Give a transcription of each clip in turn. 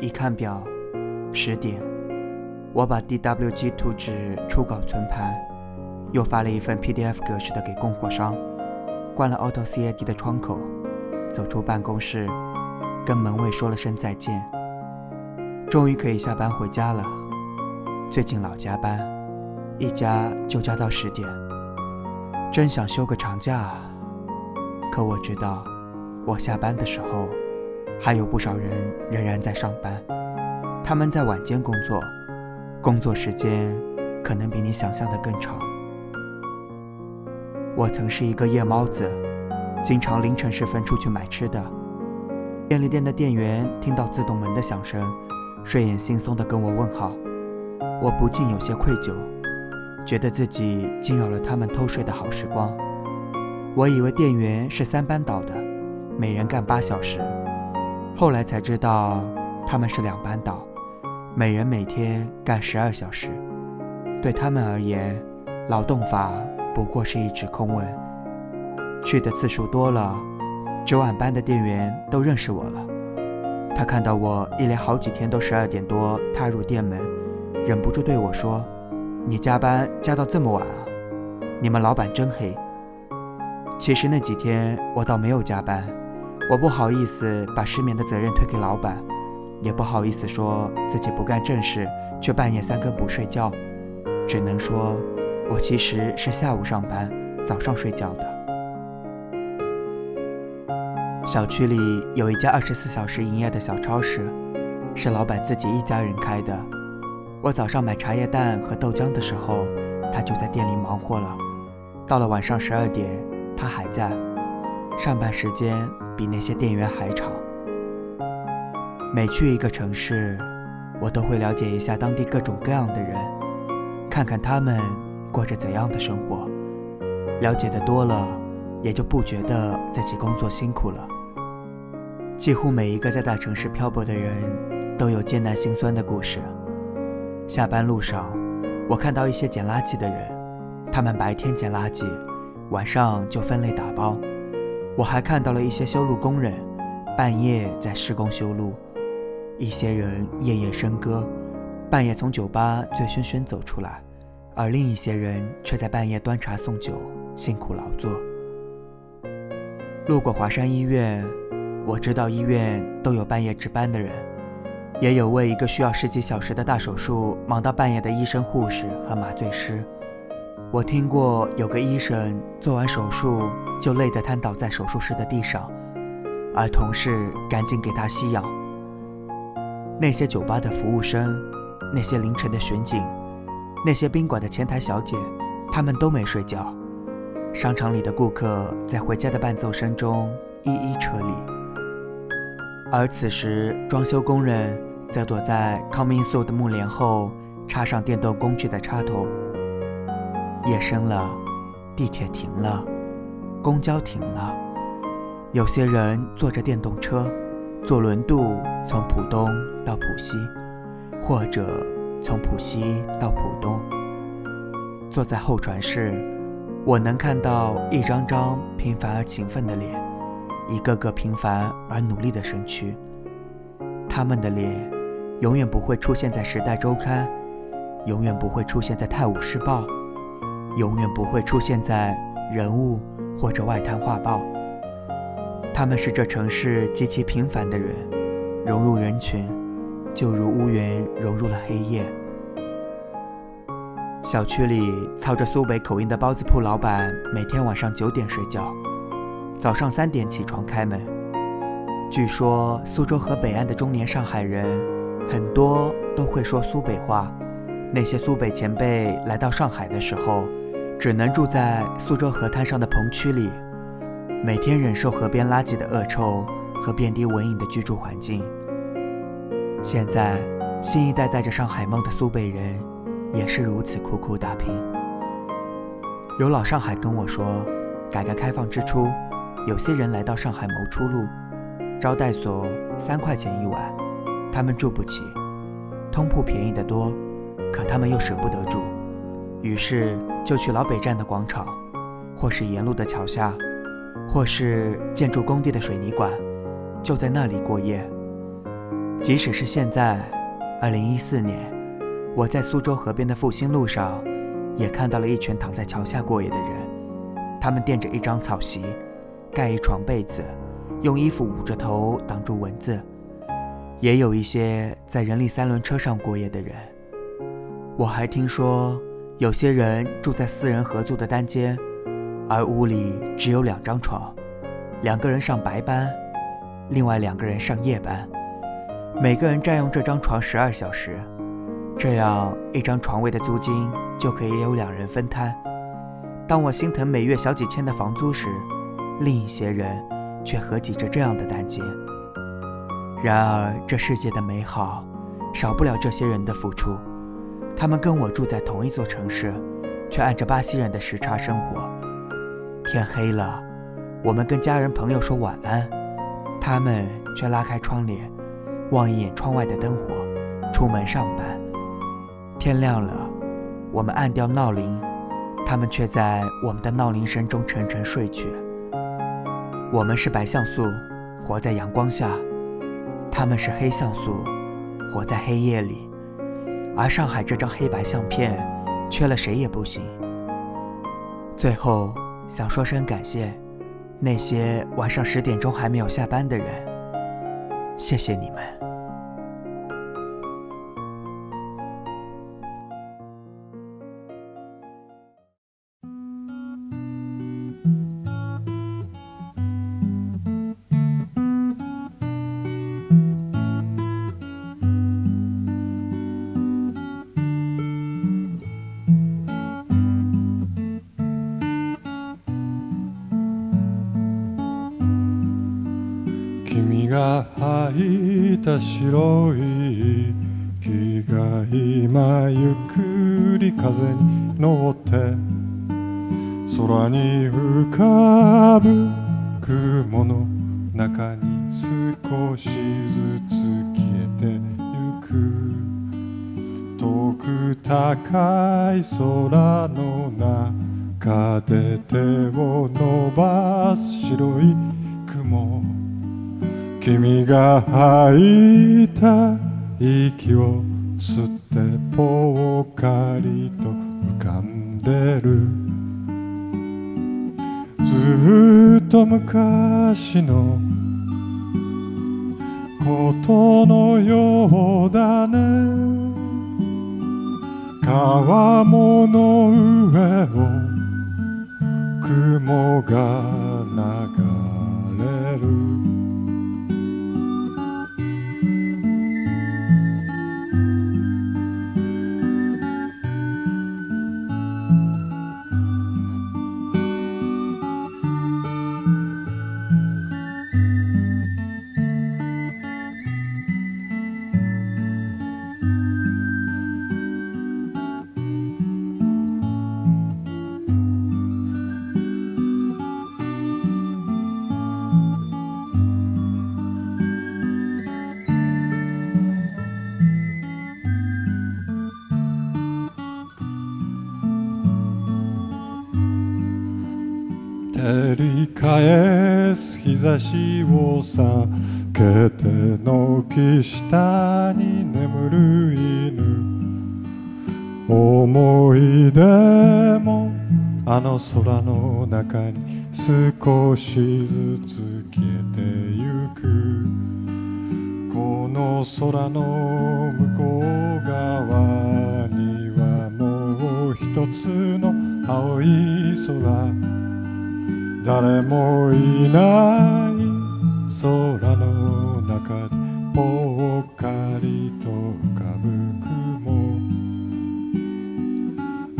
一看表，十点。我把 DWG 图纸初稿存盘，又发了一份 PDF 格式的给供货商，关了 AutoCAD 的窗口，走出办公室，跟门卫说了声再见。终于可以下班回家了。最近老加班，一加就加到十点，真想休个长假啊！可我知道，我下班的时候，还有不少人仍然在上班，他们在晚间工作。工作时间可能比你想象的更长。我曾是一个夜猫子，经常凌晨时分出去买吃的。便利店的店员听到自动门的响声，睡眼惺忪地跟我问好。我不禁有些愧疚，觉得自己惊扰了他们偷睡的好时光。我以为店员是三班倒的，每人干八小时，后来才知道他们是两班倒。每人每天干十二小时，对他们而言，劳动法不过是一纸空文。去的次数多了，值晚班的店员都认识我了。他看到我一连好几天都十二点多踏入店门，忍不住对我说：“你加班加到这么晚啊？你们老板真黑。”其实那几天我倒没有加班，我不好意思把失眠的责任推给老板。也不好意思说自己不干正事，却半夜三更不睡觉，只能说，我其实是下午上班，早上睡觉的。小区里有一家二十四小时营业的小超市，是老板自己一家人开的。我早上买茶叶蛋和豆浆的时候，他就在店里忙活了。到了晚上十二点，他还在，上班时间比那些店员还长。每去一个城市，我都会了解一下当地各种各样的人，看看他们过着怎样的生活。了解的多了，也就不觉得自己工作辛苦了。几乎每一个在大城市漂泊的人，都有艰难心酸的故事。下班路上，我看到一些捡垃圾的人，他们白天捡垃圾，晚上就分类打包。我还看到了一些修路工人，半夜在施工修路。一些人夜夜笙歌，半夜从酒吧醉醺醺走出来，而另一些人却在半夜端茶送酒，辛苦劳作。路过华山医院，我知道医院都有半夜值班的人，也有为一个需要十几小时的大手术忙到半夜的医生、护士和麻醉师。我听过有个医生做完手术就累得瘫倒在手术室的地上，而同事赶紧给他吸氧。那些酒吧的服务生，那些凌晨的巡警，那些宾馆的前台小姐，他们都没睡觉。商场里的顾客在回家的伴奏声中一一撤离，而此时装修工人则躲在 Coming Soon 的幕帘后，插上电动工具的插头。夜深了，地铁停了，公交停了，有些人坐着电动车。坐轮渡从浦东到浦西，或者从浦西到浦东。坐在候船室，我能看到一张张平凡而勤奋的脸，一个个平凡而努力的身躯。他们的脸永远不会出现在《时代周刊》，永远不会出现在《泰晤士报》，永远不会出现在《人物》或者《外滩画报》。他们是这城市极其平凡的人，融入人群，就如乌云融入了黑夜。小区里操着苏北口音的包子铺老板，每天晚上九点睡觉，早上三点起床开门。据说苏州河北岸的中年上海人，很多都会说苏北话。那些苏北前辈来到上海的时候，只能住在苏州河滩上的棚区里。每天忍受河边垃圾的恶臭和遍地蚊蝇的居住环境。现在，新一代带着上海梦的苏北人，也是如此苦苦打拼。有老上海跟我说，改革开放之初，有些人来到上海谋出路，招待所三块钱一晚，他们住不起，通铺便宜得多，可他们又舍不得住，于是就去老北站的广场，或是沿路的桥下。或是建筑工地的水泥管，就在那里过夜。即使是现在，二零一四年，我在苏州河边的复兴路上，也看到了一群躺在桥下过夜的人。他们垫着一张草席，盖一床被子，用衣服捂着头挡住蚊子。也有一些在人力三轮车上过夜的人。我还听说，有些人住在私人合租的单间，而屋里只有两张床，两个人上白班，另外两个人上夜班。每个人占用这张床十二小时，这样一张床位的租金就可以有两人分摊。当我心疼每月小几千的房租时，另一些人却合挤着这样的单间。然而，这世界的美好少不了这些人的付出。他们跟我住在同一座城市，却按着巴西人的时差生活。天黑了，我们跟家人朋友说晚安，他们却拉开窗帘。望一眼窗外的灯火，出门上班。天亮了，我们按掉闹铃，他们却在我们的闹铃声中沉沉睡去。我们是白像素，活在阳光下；他们是黑像素，活在黑夜里。而上海这张黑白相片，缺了谁也不行。最后，想说声感谢，那些晚上十点钟还没有下班的人，谢谢你们。た白い木が今ゆっくり風に乗って空に浮かぶ雲の中に少しずつ消えてゆく。遠く高い空の中で手を伸ばす白い雲。君が吐いた息を吸ってぽっかりと浮かんでる。ずっと昔のことのようだね。川面の上を雲がり返す日差しを避けて軒下に眠る犬。思い出もあの空の中に少しずつ消えてゆく。この空の向こう側にはもう一つの青い空。誰もいない空の中でぽっかりと浮かぶ雲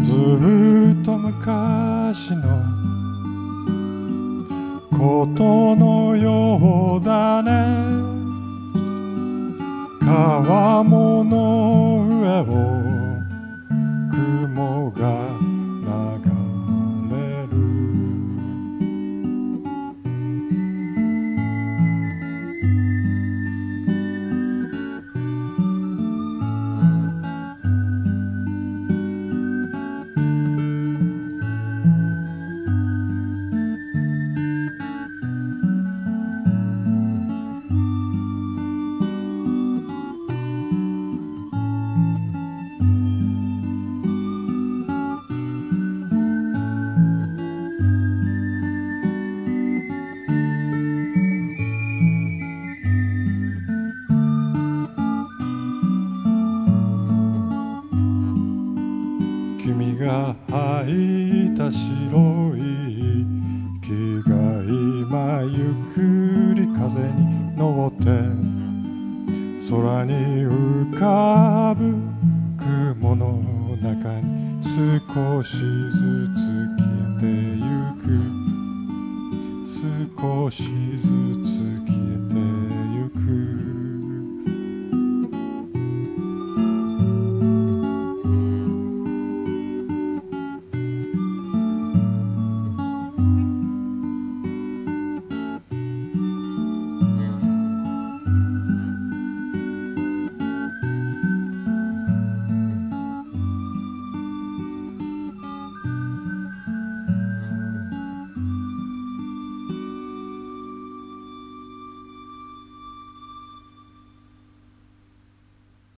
ずっと昔のことのようだね。川面の上を白い木が今ゆっくり風に乗って空に浮かぶ雲の中に少しずつ消えてゆく少しずつ